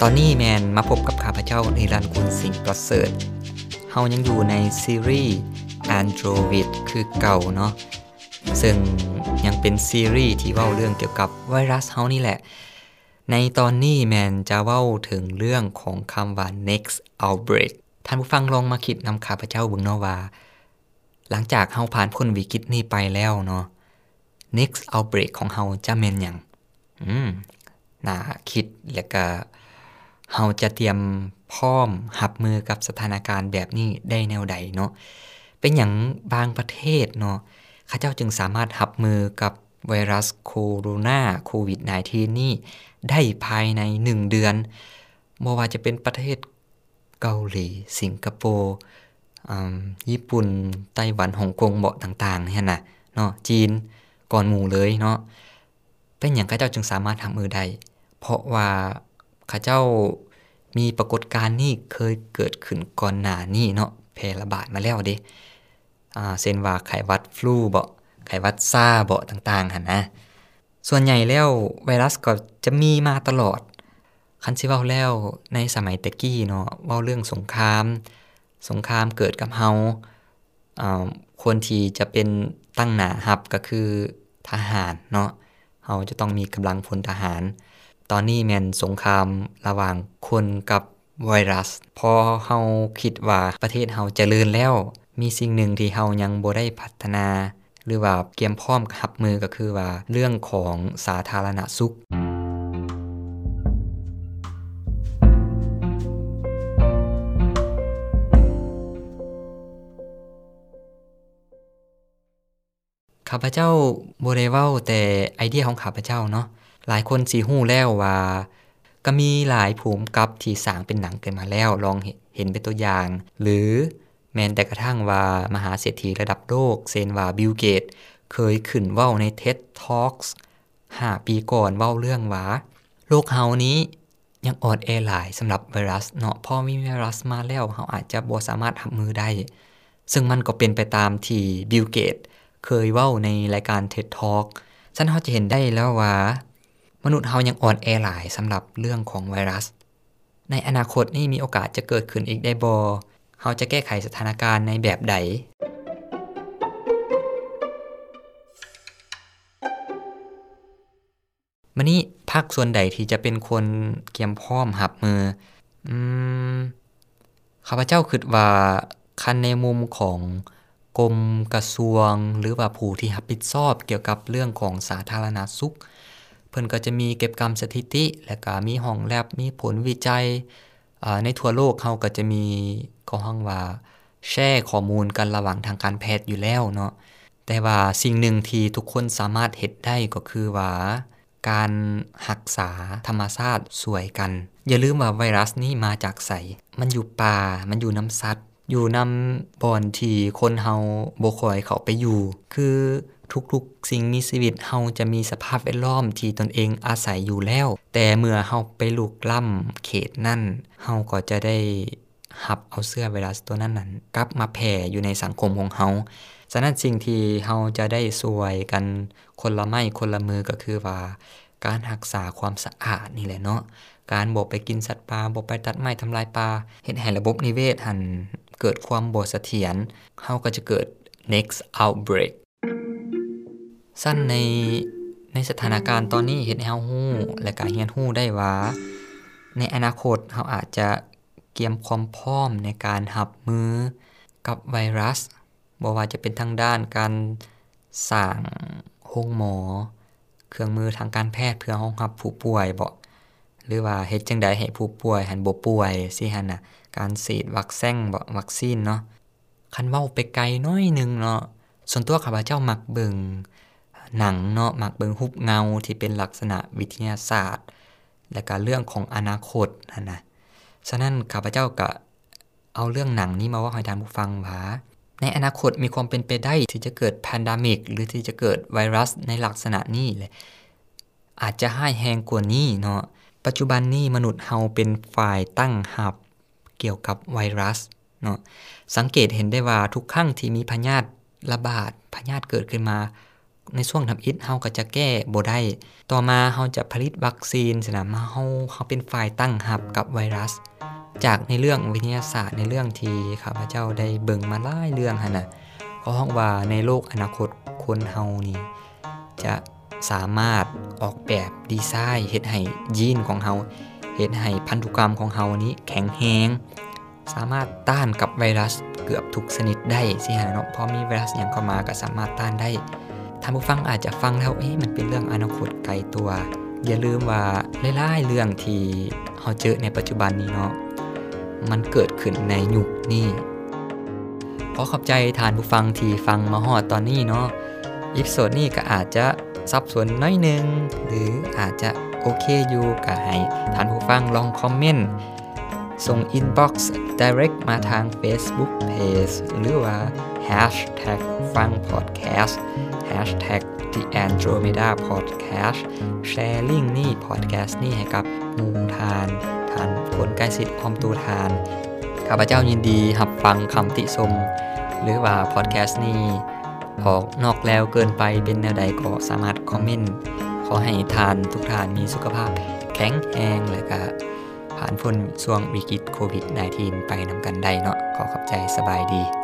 ตอนนี้แมนมาพบกับข้าพเจ้าในรันคุณสิงประเสริฐเฮายังอยู่ในซีรีส์ Android คือเก่าเนาะ ซึ่งยังเป็นซีรีส์ที่เว้าเรื่องเกี่ยวกับไวรัสเฮานี่แหละ ในตอนนี้แมนจะเว้าถึงเรื่องของคำว่า next outbreak ท่านผู้ฟังลองมาคิดนำข้าพเจ้าเบิงเนาะว่า หลังจากเฮาผ่านพ้นวิกฤตนี้ไปแล้วเนาะ next outbreak ของเฮาจะแม่นหยังอืม น่าคิดแล้วก็เฮาจะเตรียมพร้อมรับมือกับสถานการณ์แบบนี้ได้แนวใดเนาะเป็นหยังบางประเทศเนาะเขาเจ้าจึงสามารถรับมือกับไวรัสโคโรนาโควิด -19 นี้ได้ภายใน 1 เดือนบ่ว่าจะเป็นประเทศเกาหลี สิงคโปร์ญี่ปุ่น ไต้หวันฮ่องกงเบาะต่างๆนี่น่ะเนาะจีนก่อนหมู่เลยเนาะเป็นหยังเขาเจ้าจึงสามารถรับมือได้ เพราะว่าเขาเจ้ามีปรากฏการณ์นี้เคยเกิดขึ้นก่อนหน้านี้เนาะแพร่ระบาดมาแล้วเด้อ่าเช่นว่าไข้หวัดฟลูบ่ไข้หวัดซาบ่ต่างๆหั่นนะส่วนใหญ่แล้วไวรัสก็จะมีมาตลอด คันสิเว้าแล้วในสมัยตะกี้เนาะเว้าเรื่องสงคราม สงครามเกิดกับเฮาอ่าคนที่จะเป็นตั้งหน้ารับก็คือทหารเนาะเฮาจะต้องมีกำลังพลทหาร ตอนนี้แม่นสงครามระหว่างคนกับไวรัส พอเฮาคิดว่าประเทศเฮาเจริญแล้ว มีสิ่งหนึ่งที่เฮายังบ่ได้พัฒนา หรือว่าเตรียมพร้อมรับมือก็คือว่าเรื่องของสาธารณสุขข้าพเจ้าบ่ได้เว้าแต่ไอเดียของข้าพเจ้าเนาะ หลายคนสิฮู้แล้วว่า ก็มีหลายภูมิกับที่สร้างเป็นหนังเกิดมาแล้วลองเห็นเป็นตัวอย่าง หรือแม้แต่กระทั่งว่ามหาเศรษฐีระดับโลกเช่นว่าบิลเกต เคยขึ้นเว้าใน TED Talks 5ปีก่อนเว้าเรื่องว่า โลกเฮานี้ยังอ่อนแอหลายสำหรับไวรัสเนาะพอมีไวรัสมาแล้วเฮาอาจจะบ่สามารถรับมือได้ ซึ่งมันก็เป็นไปตามที่บิลเกต เคยเว้าในรายการ TED Talk ฉันเฮาจะเห็นได้แล้วว่า มนุษย์เฮายังอ่อนแอหลายสำหรับเรื่องของไวรัส ในอนาคตนี้มีโอกาสจะเกิดขึ้นอีกได้บ่เฮาจะแก้ไขสถานการณ์ในแบบใดมื้อนี้ภาคส่วนใดที่จะเป็นคนเกียมพร้อมรับมือ อืม ข้าพเจ้าคิดว่าคันในมุมของกรมกระทรวง หรือว่าผู้ที่รับผิดชอบเกี่ยวกับเรื่องของสาธารณสุข เพิ่นก็จะมีเก็บกรรมสถิติ และก็มีห้องแลบมีผลวิจัยในทั่วโลกเฮาก็จะมีก็ห้องว่าแชร์ข้อมูลกันระหว่างทางการแพทย์อยู่แล้วเนาะแต่ว่าสิ่งหนึ่งที่ทุกคนสามารถเฮ็ดได้ก็คือว่าการรักษาธรรมชาติสวยกัน อย่าลืมว่าไวรัสนี้มาจากไสมันอยู่ป่า มันอยู่น้ำสัตว์อยู่นำบ่อนที่คนเฮาบ่คอยเขาไปอยู่ คือ ทุกๆ สิ่งมีชีวิตเฮาจะมีสภาพแวดล้อมที่ตนเองอาศัยอยู่แล้ว แต่เมื่อเฮาไปลุกล้ำเขตนั้นเฮาก็จะได้รับเอาเสื้อไวรัสตัวนั้นนั้นกลับมาแผ่อยู่ในสังคมของเฮาฉะนั้นสิ่งที่เฮาจะได้สวยกันคนละไม้คนละมือก็คือว่า การรักษาความสะอาดนี่แหละเนาะการบ่ไปกินสัตว์ป่าบ่ไปตัดไม้ทำลายป่าเฮ็ดให้ระบบนิเวศหันเกิดความบ่เสถียรเฮาก็จะเกิด next outbreak สั้นในในสถานการณ์ตอนนี้เฮ็ดให้เฮาฮู้ และก็เรียนรู้ได้ว่า ในอนาคตเฮาอาจจะเกียมความพร้อมในการรับมือกับไวรัสบ่ว่าจะเป็นทางด้านการสร้างโรงหมอ เครื่องมือทางการแพทย์เพื่อรองรับผู้ป่วยบ่หรือว่าเฮ็ดจังได๋ให้ผู้ป่วยหันบ่ป่วยสิหั่นน่ะ การฉีดวัคแซงบ่วัคซีนเนาะคันเว้าไปไกลน้อยนึงเนาะส่วนตัวข้าพเจ้ามักเบิง หนังเนาะมักเบิงรูปเงาที่เป็นลักษณะวิทยาศาสตร์ และก็เรื่องของอนาคตหั่นะฉะนั้นข้าพเจ้าก็เอาเรื่องหนังนี้มาว้าให้ท่านผู้ฟังว่าในอนาคตมีความเป็นไปได้ที่จะเกิด pandemic หรือที่จะเกิดไวรัสในลักษณะนี้แหละอาจจะให้แฮงกว่านี้เนาะปัจจุบันนี้มนุษย์เฮาเป็นฝ่ายตั้งรับเกี่ยวกับไวรัสเนาะสังเกตเห็นได้ว่าทุกครั้งที่มีพยาธิระบาดพยาธิเกิดขึ้นมา ในช่วงทำอิฐเฮาก็จะแก้บ่ได้ ต่อมาเฮาจะผลิตวัคซีนสนะมเฮาเฮาเป็นฝ่ายตั้งรับกับไวรัส จากในเรื่องวิทยาศาสตร์ในเรื่องที่ข้าพเจ้าได้เบิ่งมาหลายเรื่องหั่นน่ะก็ฮ้องว่าในโลกอนาคตคนเฮานี่จะสามารถออกแบบดีไซน์เฮ็ดให้ยีนของเฮาเฮ็ดให้พันธุกรรมของเฮานี้แข็งแรงสามารถต้านกับไวรัสเกือบทุกชนิดได้สิฮะเนาะพอมีไวรัสหยังเข้ามาก็สามารถต้านได้ ท่านผู้ฟังอาจจะฟังแล้วเอ๊ะมันเป็นเรื่องอนาคตไกลตัว อย่าลืมว่าหลายๆเรื่องที่เฮาเจอในปัจจุบันนี้เนาะมันเกิดขึ้นในยุคนี้ขอขอบใจทานผู้ฟังที่ฟังมาฮอดตอนนี้เนาะอีพิโซดนี้ก็อาจจะสับสนน้อยนึง หรืออาจจะโอเคอยู่ก็ให้ท่านผู้ฟังลองคอมเมนต์ส่ง inbox direct มาทาง Facebook page หรือว่า hashtag ฟัง podcast hashtag the Andromeda podcast แชร์ลิงก์นี่ podcast นี่ให้กับหมู่ทานทานคนใกล้ชิดออมตูทาน ข้าพเจ้ายินดีรับฟังคำติชมหรือว่า podcast นี้ออกนอกแล้วเกินไปเป็นแนวใดก็สามารถคอมเมนต์ขอให้ทานทุกทานมีสุขภาพแข็งแรงและก็ผ่านพ้นช่วงวิกฤตโควิด -19 ไปนำกันได้เนาะขอขอบใจสบายดี